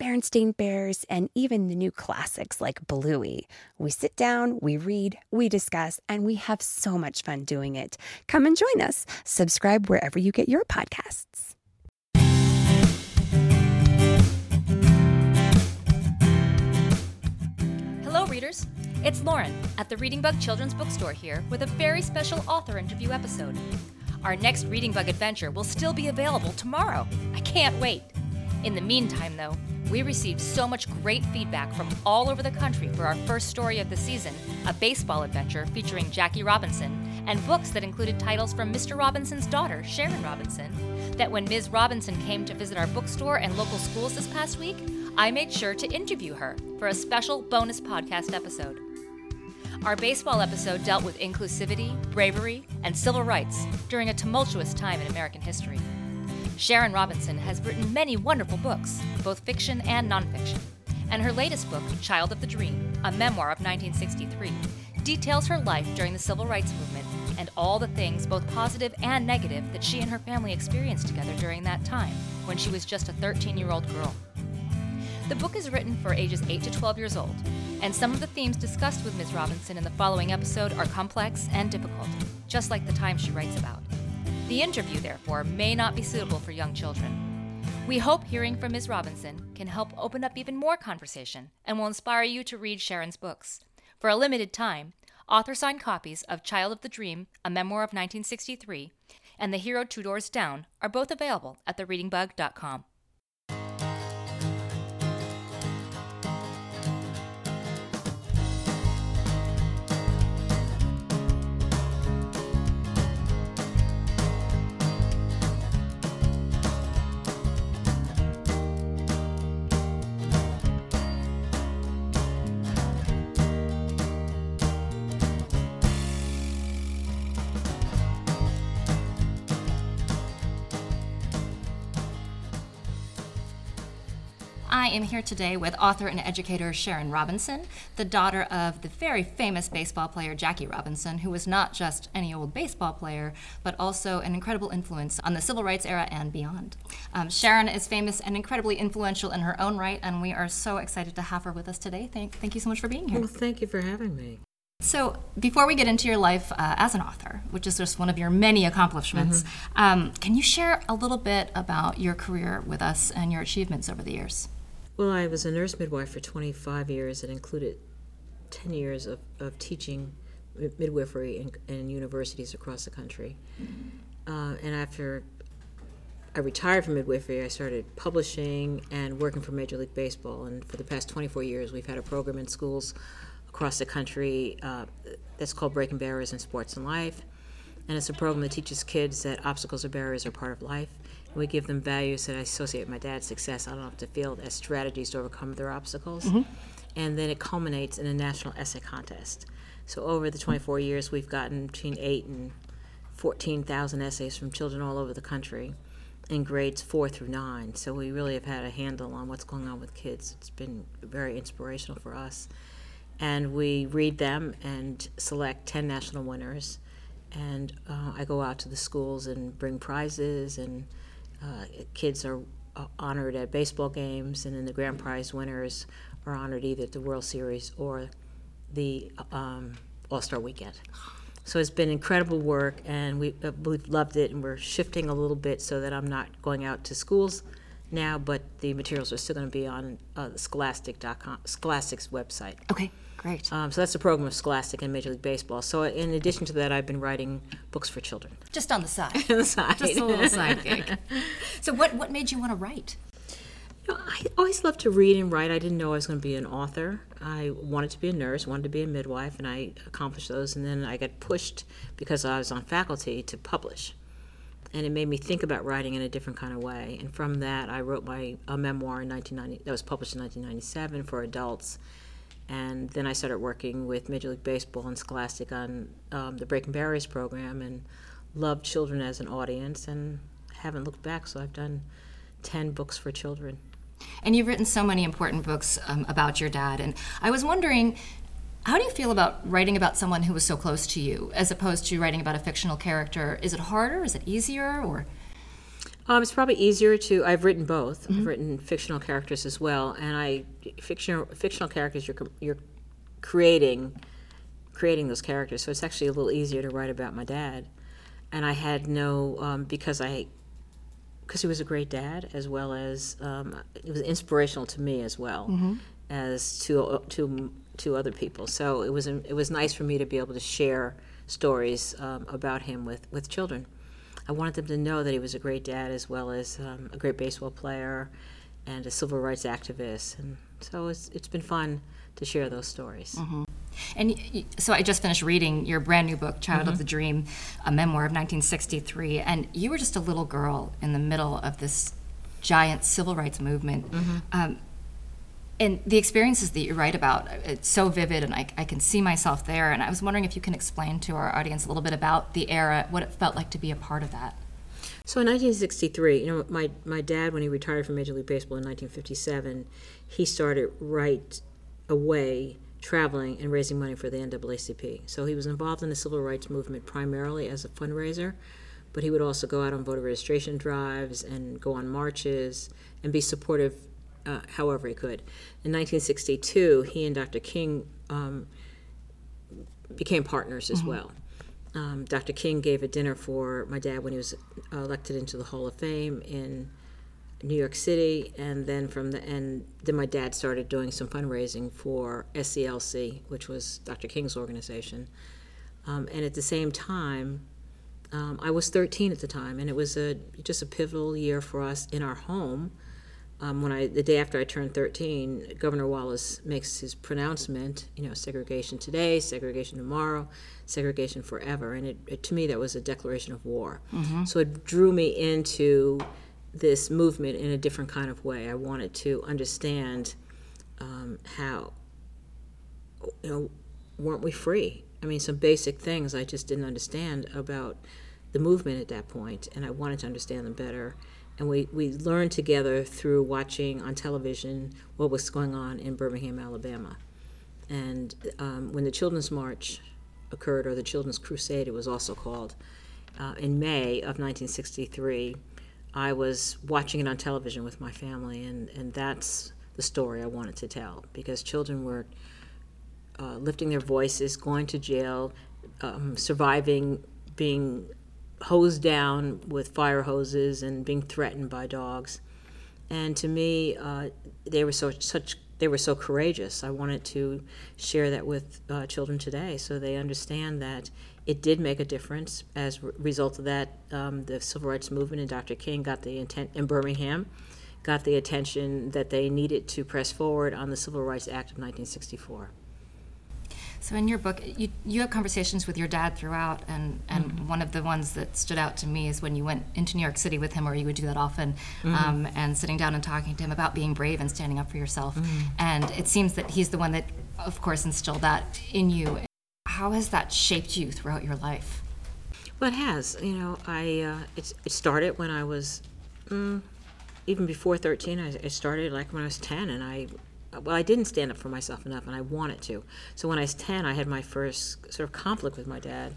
Berenstain Bears, and even the new classics like Bluey. We sit down, we read, we discuss, and we have so much fun doing it. Come and join us. Subscribe wherever you get your podcasts. Hello, readers. It's Lauren at the Reading Bug Children's Bookstore here with a very special author interview episode. Our next Reading Bug adventure will still be available tomorrow. I can't wait. In the meantime, though, we received so much great feedback from all over the country for our first story of the season, a baseball adventure featuring Jackie Robinson, and books that included titles from Mr. Robinson's daughter, Sharon Robinson, that when Ms. Robinson came to visit our bookstore and local schools this past week, I made sure to interview her for a special bonus podcast episode. Our baseball episode dealt with inclusivity, bravery, and civil rights during a tumultuous time in American history. Sharon Robinson has written many wonderful books, both fiction and nonfiction. And her latest book, Child of the Dream, a memoir of 1963, details her life during the civil rights movement and all the things, both positive and negative, that she and her family experienced together during that time, when she was just a 13 year old girl. The book is written for ages 8 to 12 years old, and some of the themes discussed with Ms. Robinson in the following episode are complex and difficult, just like the time she writes about. The interview, therefore, may not be suitable for young children. We hope hearing from Ms. Robinson can help open up even more conversation and will inspire you to read Sharon's books. For a limited time, author signed copies of Child of the Dream, a memoir of 1963, and The Hero Two Doors Down are both available at thereadingbug.com. I am here today with author and educator Sharon Robinson, the daughter of the very famous baseball player Jackie Robinson, who was not just any old baseball player, but also an incredible influence on the civil rights era and beyond. Um, Sharon is famous and incredibly influential in her own right, and we are so excited to have her with us today. Thank, thank you so much for being here. Well, thank you for having me. So, before we get into your life uh, as an author, which is just one of your many accomplishments, mm-hmm. um, can you share a little bit about your career with us and your achievements over the years? Well, I was a nurse midwife for 25 years. It included 10 years of, of teaching midwifery in, in universities across the country. Uh, and after I retired from midwifery, I started publishing and working for Major League Baseball. And for the past 24 years, we've had a program in schools across the country uh, that's called Breaking Barriers in Sports and Life. And it's a program that teaches kids that obstacles or barriers are part of life we give them values that I associate with my dad's success on off the field as strategies to overcome their obstacles. Mm-hmm. And then it culminates in a national essay contest. So over the 24 years, we've gotten between 8 and 14,000 essays from children all over the country in grades 4 through 9. So we really have had a handle on what's going on with kids. It's been very inspirational for us. And we read them and select 10 national winners. And uh, I go out to the schools and bring prizes and uh, kids are uh, honored at baseball games, and then the grand prize winners are honored either at the World Series or the um, All Star Weekend. So it's been incredible work, and we, uh, we've loved it, and we're shifting a little bit so that I'm not going out to schools now, but the materials are still going to be on uh, Scholastic.com, Scholastic's website. Okay, great. Um, so that's the program of Scholastic and Major League Baseball. So in addition to that, I've been writing books for children. Just on the side. on the side. Just a little side gig. So what what made you want to write? You know, I always loved to read and write. I didn't know I was going to be an author. I wanted to be a nurse, wanted to be a midwife, and I accomplished those. And then I got pushed because I was on faculty to publish, and it made me think about writing in a different kind of way. And from that, I wrote my a memoir in 1990 that was published in 1997 for adults. And then I started working with Major League Baseball and Scholastic on um, the Breaking Barriers program, and loved children as an audience, and haven't looked back. So I've done ten books for children. And you've written so many important books um, about your dad. And I was wondering, how do you feel about writing about someone who was so close to you, as opposed to writing about a fictional character? Is it harder? Is it easier? Or Um, it's probably easier to. I've written both. I've written fictional characters as well, and I fictional fictional characters. You're you're creating creating those characters, so it's actually a little easier to write about my dad. And I had no um, because I because he was a great dad as well as um, it was inspirational to me as well as to to to other people. So it was it was nice for me to be able to share stories um, about him with with children. I wanted them to know that he was a great dad as well as um, a great baseball player and a civil rights activist. And so it's, it's been fun to share those stories. And y- y- so I just finished reading your brand new book, Child of the Dream, a memoir of 1963, and you were just a little girl in the middle of this giant civil rights movement. Um, and the experiences that you write about, it's so vivid, and I, I can see myself there. And I was wondering if you can explain to our audience a little bit about the era, what it felt like to be a part of that. So in 1963, you know, my, my dad, when he retired from Major League Baseball in 1957, he started right away traveling and raising money for the NAACP. So he was involved in the civil rights movement primarily as a fundraiser, but he would also go out on voter registration drives and go on marches and be supportive uh, however he could. In 1962, he and Dr. King um, became partners as well. Um, Dr. King gave a dinner for my dad when he was uh, elected into the Hall of Fame in New York City, and then from the and then my dad started doing some fundraising for SCLC, which was Dr. King's organization. Um, and at the same time, um, I was 13 at the time, and it was a just a pivotal year for us in our home. Um, when I the day after I turned 13, Governor Wallace makes his pronouncement. You know, segregation today, segregation tomorrow, segregation forever, and it, it to me that was a declaration of war. So it drew me into this movement in a different kind of way. I wanted to understand um, how you know weren't we free? I mean, some basic things I just didn't understand about the movement at that point, and I wanted to understand them better. And we, we learned together through watching on television what was going on in Birmingham, Alabama. And um, when the Children's March occurred, or the Children's Crusade, it was also called, uh, in May of 1963, I was watching it on television with my family, and, and that's the story I wanted to tell because children were uh, lifting their voices, going to jail, um, surviving being hosed down with fire hoses and being threatened by dogs. And to me, uh, they were so such they were so courageous. I wanted to share that with uh, children today, so they understand that it did make a difference. As a result of that, um, the civil rights movement and Dr. King got the intent in Birmingham, got the attention that they needed to press forward on the Civil Rights Act of 1964. So in your book, you, you have conversations with your dad throughout, and, and one of the ones that stood out to me is when you went into New York City with him, or you would do that often, um, and sitting down and talking to him about being brave and standing up for yourself. And it seems that he's the one that, of course, instilled that in you. How has that shaped you throughout your life? Well, it has. You know, I uh, it, it started when I was mm, even before thirteen. I, it started like when I was ten, and I well, I didn't stand up for myself enough, and I wanted to. So when I was ten, I had my first sort of conflict with my dad,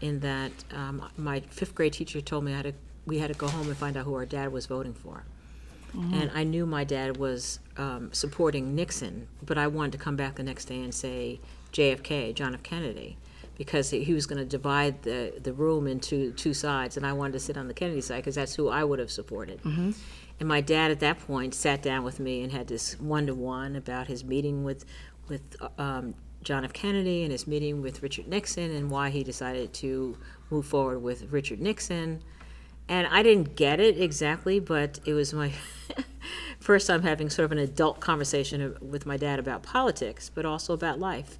in that um, my fifth grade teacher told me I had to we had to go home and find out who our dad was voting for. And I knew my dad was um, supporting Nixon, but I wanted to come back the next day and say JFK, John F. Kennedy, because he was going to divide the, the room into two sides, and I wanted to sit on the Kennedy side because that's who I would have supported. Mm-hmm. And my dad at that point sat down with me and had this one to one about his meeting with with um, John F. Kennedy and his meeting with Richard Nixon and why he decided to move forward with Richard Nixon. And I didn't get it exactly, but it was my first time having sort of an adult conversation with my dad about politics, but also about life.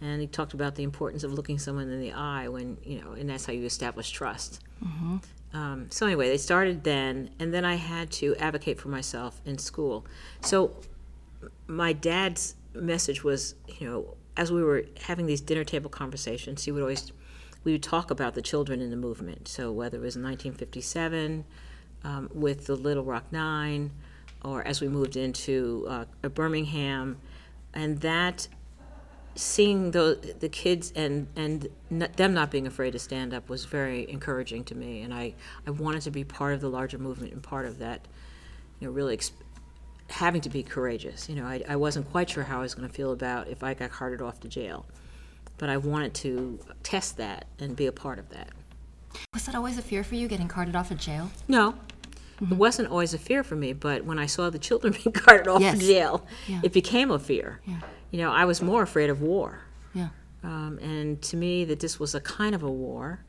And he talked about the importance of looking someone in the eye when, you know, and that's how you establish trust. Um, so anyway, they started then, and then I had to advocate for myself in school. So my dad's message was, you know, as we were having these dinner table conversations, he would always, we would talk about the children in the movement. So whether it was 1957 um, with the Little Rock Nine, or as we moved into uh, Birmingham, and that seeing the the kids and and n- them not being afraid to stand up was very encouraging to me, and I I wanted to be part of the larger movement and part of that, you know, really ex- having to be courageous. You know, I I wasn't quite sure how I was going to feel about if I got carted off to jail, but I wanted to test that and be a part of that. Was that always a fear for you, getting carted off of jail? No. It wasn't always a fear for me, but when I saw the children being carted off Yes. to jail, Yeah. it became a fear. You know, I was more afraid of war. Yeah. Um, and to me, that this was a kind of a war,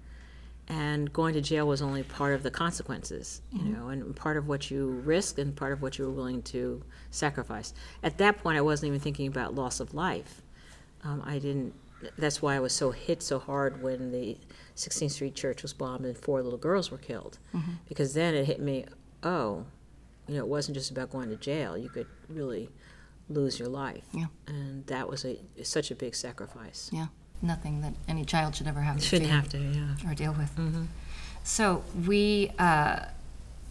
and going to jail was only part of the consequences, you know, and part of what you risked and part of what you were willing to sacrifice. At that point, I wasn't even thinking about loss of life. Um, I didn't. That's why I was so hit so hard when the 16th Street Church was bombed and four little girls were killed, because then it hit me. Oh, you know, it wasn't just about going to jail. You could really lose your life, Yeah. and that was a such a big sacrifice. Yeah. Nothing that any child should ever have to Shouldn't fear have to, yeah. or deal with. So we uh,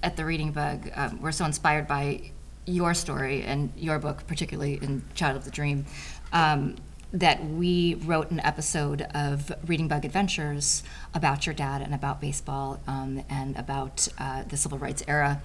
at the Reading Bug um, we're so inspired by your story and your book, particularly in Child of the Dream, um, that we wrote an episode of Reading Bug Adventures about your dad and about baseball um, and about uh, the civil rights era,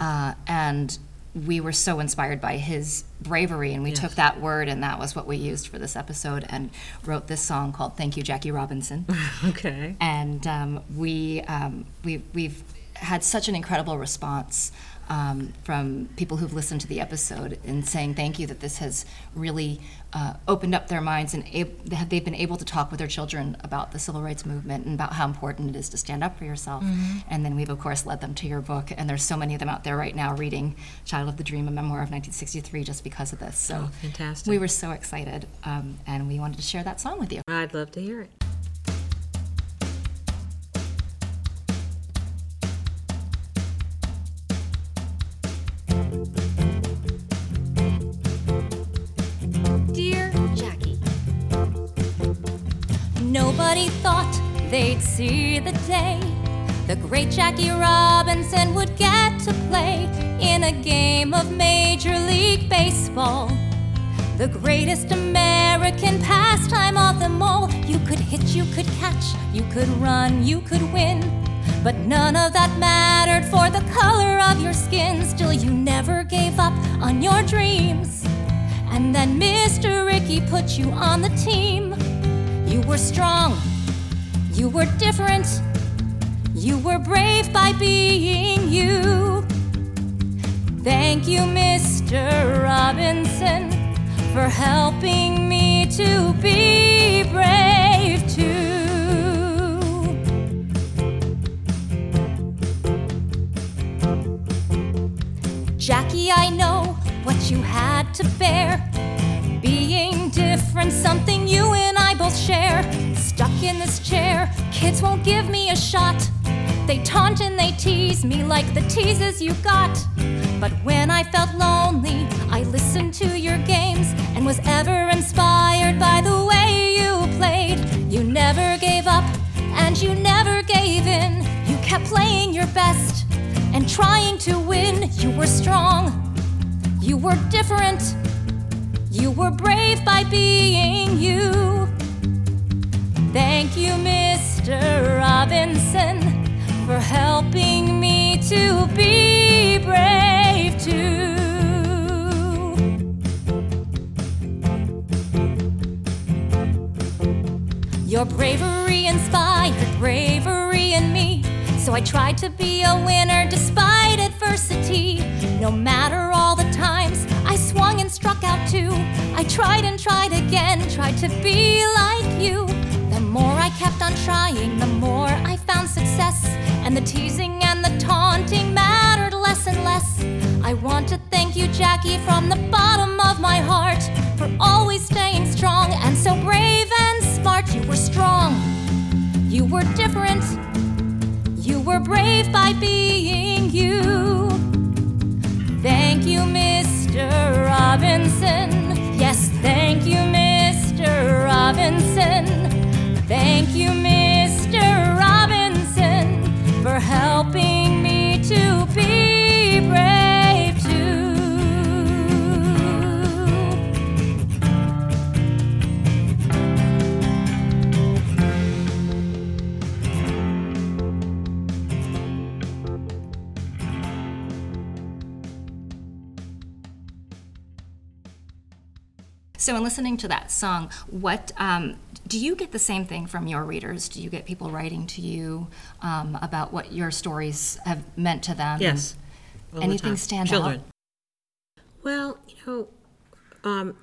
uh, and we were so inspired by his bravery and we took that word and that was what we used for this episode and wrote this song called thank you jackie robinson. Okay. and um, we, um, we we've had such an incredible response um, from people who've listened to the episode and saying thank you that this has really uh, opened up their minds and ab- they've been able to talk with their children about the civil rights movement and about how important it is to stand up for yourself. And then we've of course led them to your book, and there's so many of them out there right now reading "Child of the Dream: A Memoir of 1963" just because of this. So Oh, fantastic. we were so excited, um, and we wanted to share that song with you. I'd love to hear it. Nobody thought they'd see the day the great Jackie Robinson would get to play in a game of Major League Baseball. The greatest American pastime of them all. You could hit, you could catch, you could run, you could win. But none of that mattered for the color of your skin. Still, you never gave up on your dreams. And then Mr. Rickey put you on the team. You were strong, you were different, you were brave by being you. Thank you, Mr. Robinson, for helping me to be brave too. Jackie, I know what you had to bear. Being different, something you share. Stuck in this chair, kids won't give me a shot. They taunt and they tease me like the teases you got. But when I felt lonely, I listened to your games and was ever inspired by the way you played. You never gave up and you never gave in. You kept playing your best and trying to win. You were strong, you were different. You were brave by being you. Thank you, Mr. Robinson, for helping me to be brave too. Your bravery inspired bravery in me. So I tried to be a winner despite adversity. No matter all the times I swung and struck out too, I tried and tried again, tried to be like you. Kept on trying, the more I found success. And the teasing and the taunting mattered less and less. I want to thank you, Jackie, from the bottom of my heart for always staying strong and so brave and smart. You were strong, you were different, you were brave by being you. Thank you, Mr. Robinson. Yes, thank you, Mr. Robinson. Thank you, Mr. Robinson, for helping me to be brave too. So, in listening to that song, what um, do you get the same thing from your readers? Do you get people writing to you um, about what your stories have meant to them? Yes. all the Anything time. stand Children. out? Well, you know, um,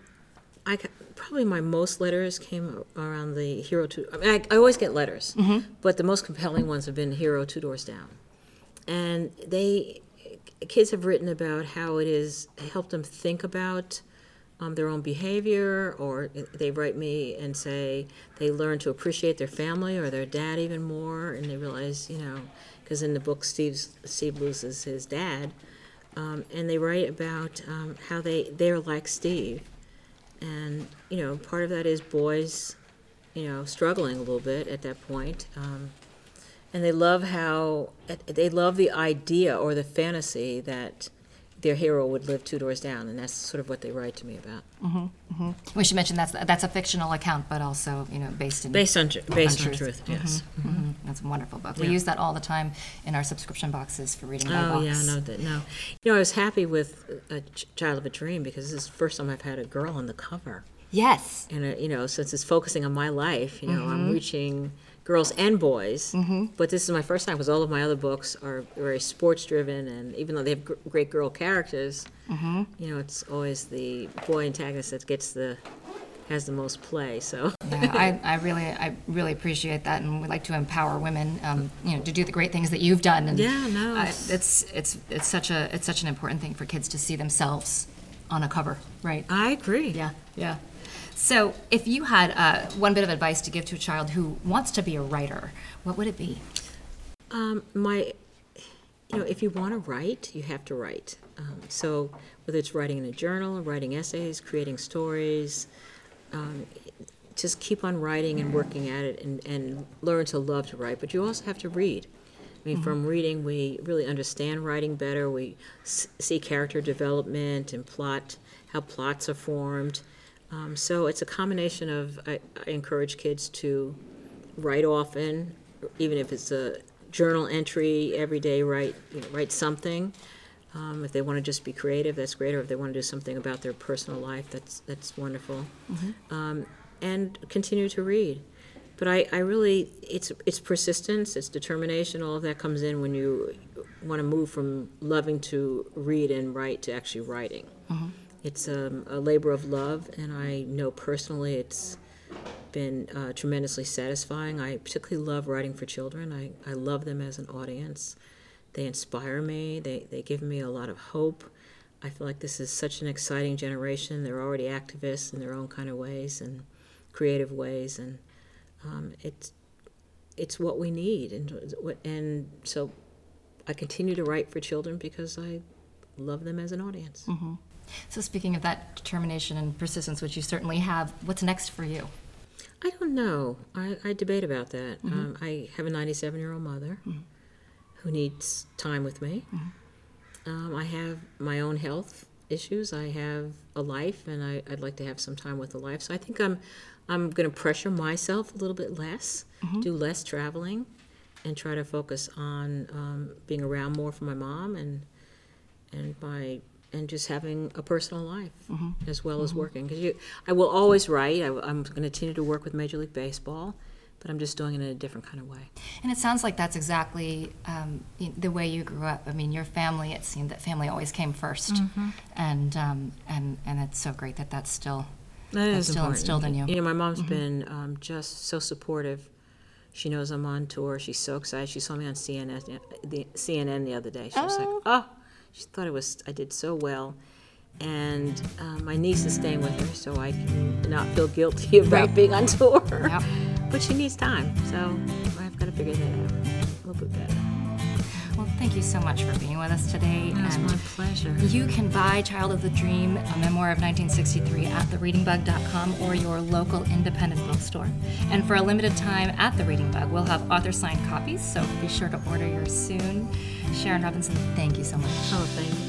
I probably my most letters came around the hero two. I, mean, I, I always get letters, but the most compelling ones have been hero two doors down, and they kids have written about how it is helped them think about um, their own behavior, or they write me and say they learn to appreciate their family or their dad even more, and they realize, you know, because in the book Steve's Steve loses his dad, um, and they write about um, how they they're like Steve, and you know, part of that is boys, you know, struggling a little bit at that point. Um, and they love how they love the idea or the fantasy that their hero would live two doors down, and that's sort of what they write to me about. Mm-hmm, mm-hmm. We should mention that's that's a fictional account, but also you know based in Based on tr- based on truth. truth, yes. Mhm. That's a wonderful book. We Yeah. use that all the time in our subscription boxes for reading by Oh box. yeah, no, that, no. You know, I was happy with a Ch- Child of a Dream because this is the first time I've had a girl on the cover, Yes. and uh, you know, since it's focusing on my life, you know, I'm reaching girls and boys. But this is my first time because all of my other books are very sports driven, and even though they have gr- great girl characters, you know, it's always the boy antagonist that gets the has the most play. So Yeah, I, I really, I really appreciate that, and we like to empower women, um, you know, to do the great things that you've done. And Yeah, no, I- it's it's it's such a it's such an important thing for kids to see themselves on a cover, right? I agree. Yeah, yeah. So, if you had uh, one bit of advice to give to a child who wants to be a writer, what would it be? Um, my, you know, if you want to write, you have to write. Um, so whether it's writing in a journal, writing essays, creating stories, um, just keep on writing and working at it and, and learn to love to write. But you also have to read. I mean, from reading, we really understand writing better. We s- see character development and plot, how plots are formed. Um, so it's a combination of, I, I encourage kids to write often, even if it's a journal entry every day. Write you know, write something. Um, if they want to just be creative, that's great. Or if they want to do something about their personal life, that's that's wonderful. Um, and continue to read. But I, I really, it's it's persistence, it's determination. All of that comes in when you want to move from loving to read and write to actually writing. It's um, a labor of love, and I know personally it's been uh, tremendously satisfying. I particularly love writing for children. I, I love them as an audience. They inspire me, they, they give me a lot of hope. I feel like this is such an exciting generation. They're already activists in their own kind of ways and creative ways, and um, it's, it's what we need. And, and so I continue to write for children because I love them as an audience. So, speaking of that determination and persistence, which you certainly have, what's next for you? I don't know. I, I debate about that. Um, I have a 97 year old mother who needs time with me. Um, I have my own health issues. I have a life, and I, I'd like to have some time with the life. So I think I'm I'm going to pressure myself a little bit less, do less traveling, and try to focus on um, being around more for my mom and and my and just having a personal life as well as working because you I will always write I, am going to continue to work with Major League Baseball but I'm just doing it in a different kind of way. And it sounds like that's exactly um, the way you grew up. I mean, your family. It seemed that family always came 1st Mm-hmm. and um, and and it's so great that that's still That that's is still important. instilled in you. You know, my mom's been um, just so supportive. She knows I'm on tour. She's so excited. She saw me on CNN the CNN the other day. She was like, "Oh," she thought it was I did so well. And um, my niece is staying with her, so I can not feel guilty about being on tour. Yep. But she needs time, so thank you so much for being with us today. It was my pleasure. You can buy Child of the Dream, a memoir of 1963, at thereadingbug.com or your local independent bookstore. And for a limited time at The Reading Bug, we'll have author signed copies, so be sure to order yours soon. Sharon Robinson, thank you so much. Oh, thank you.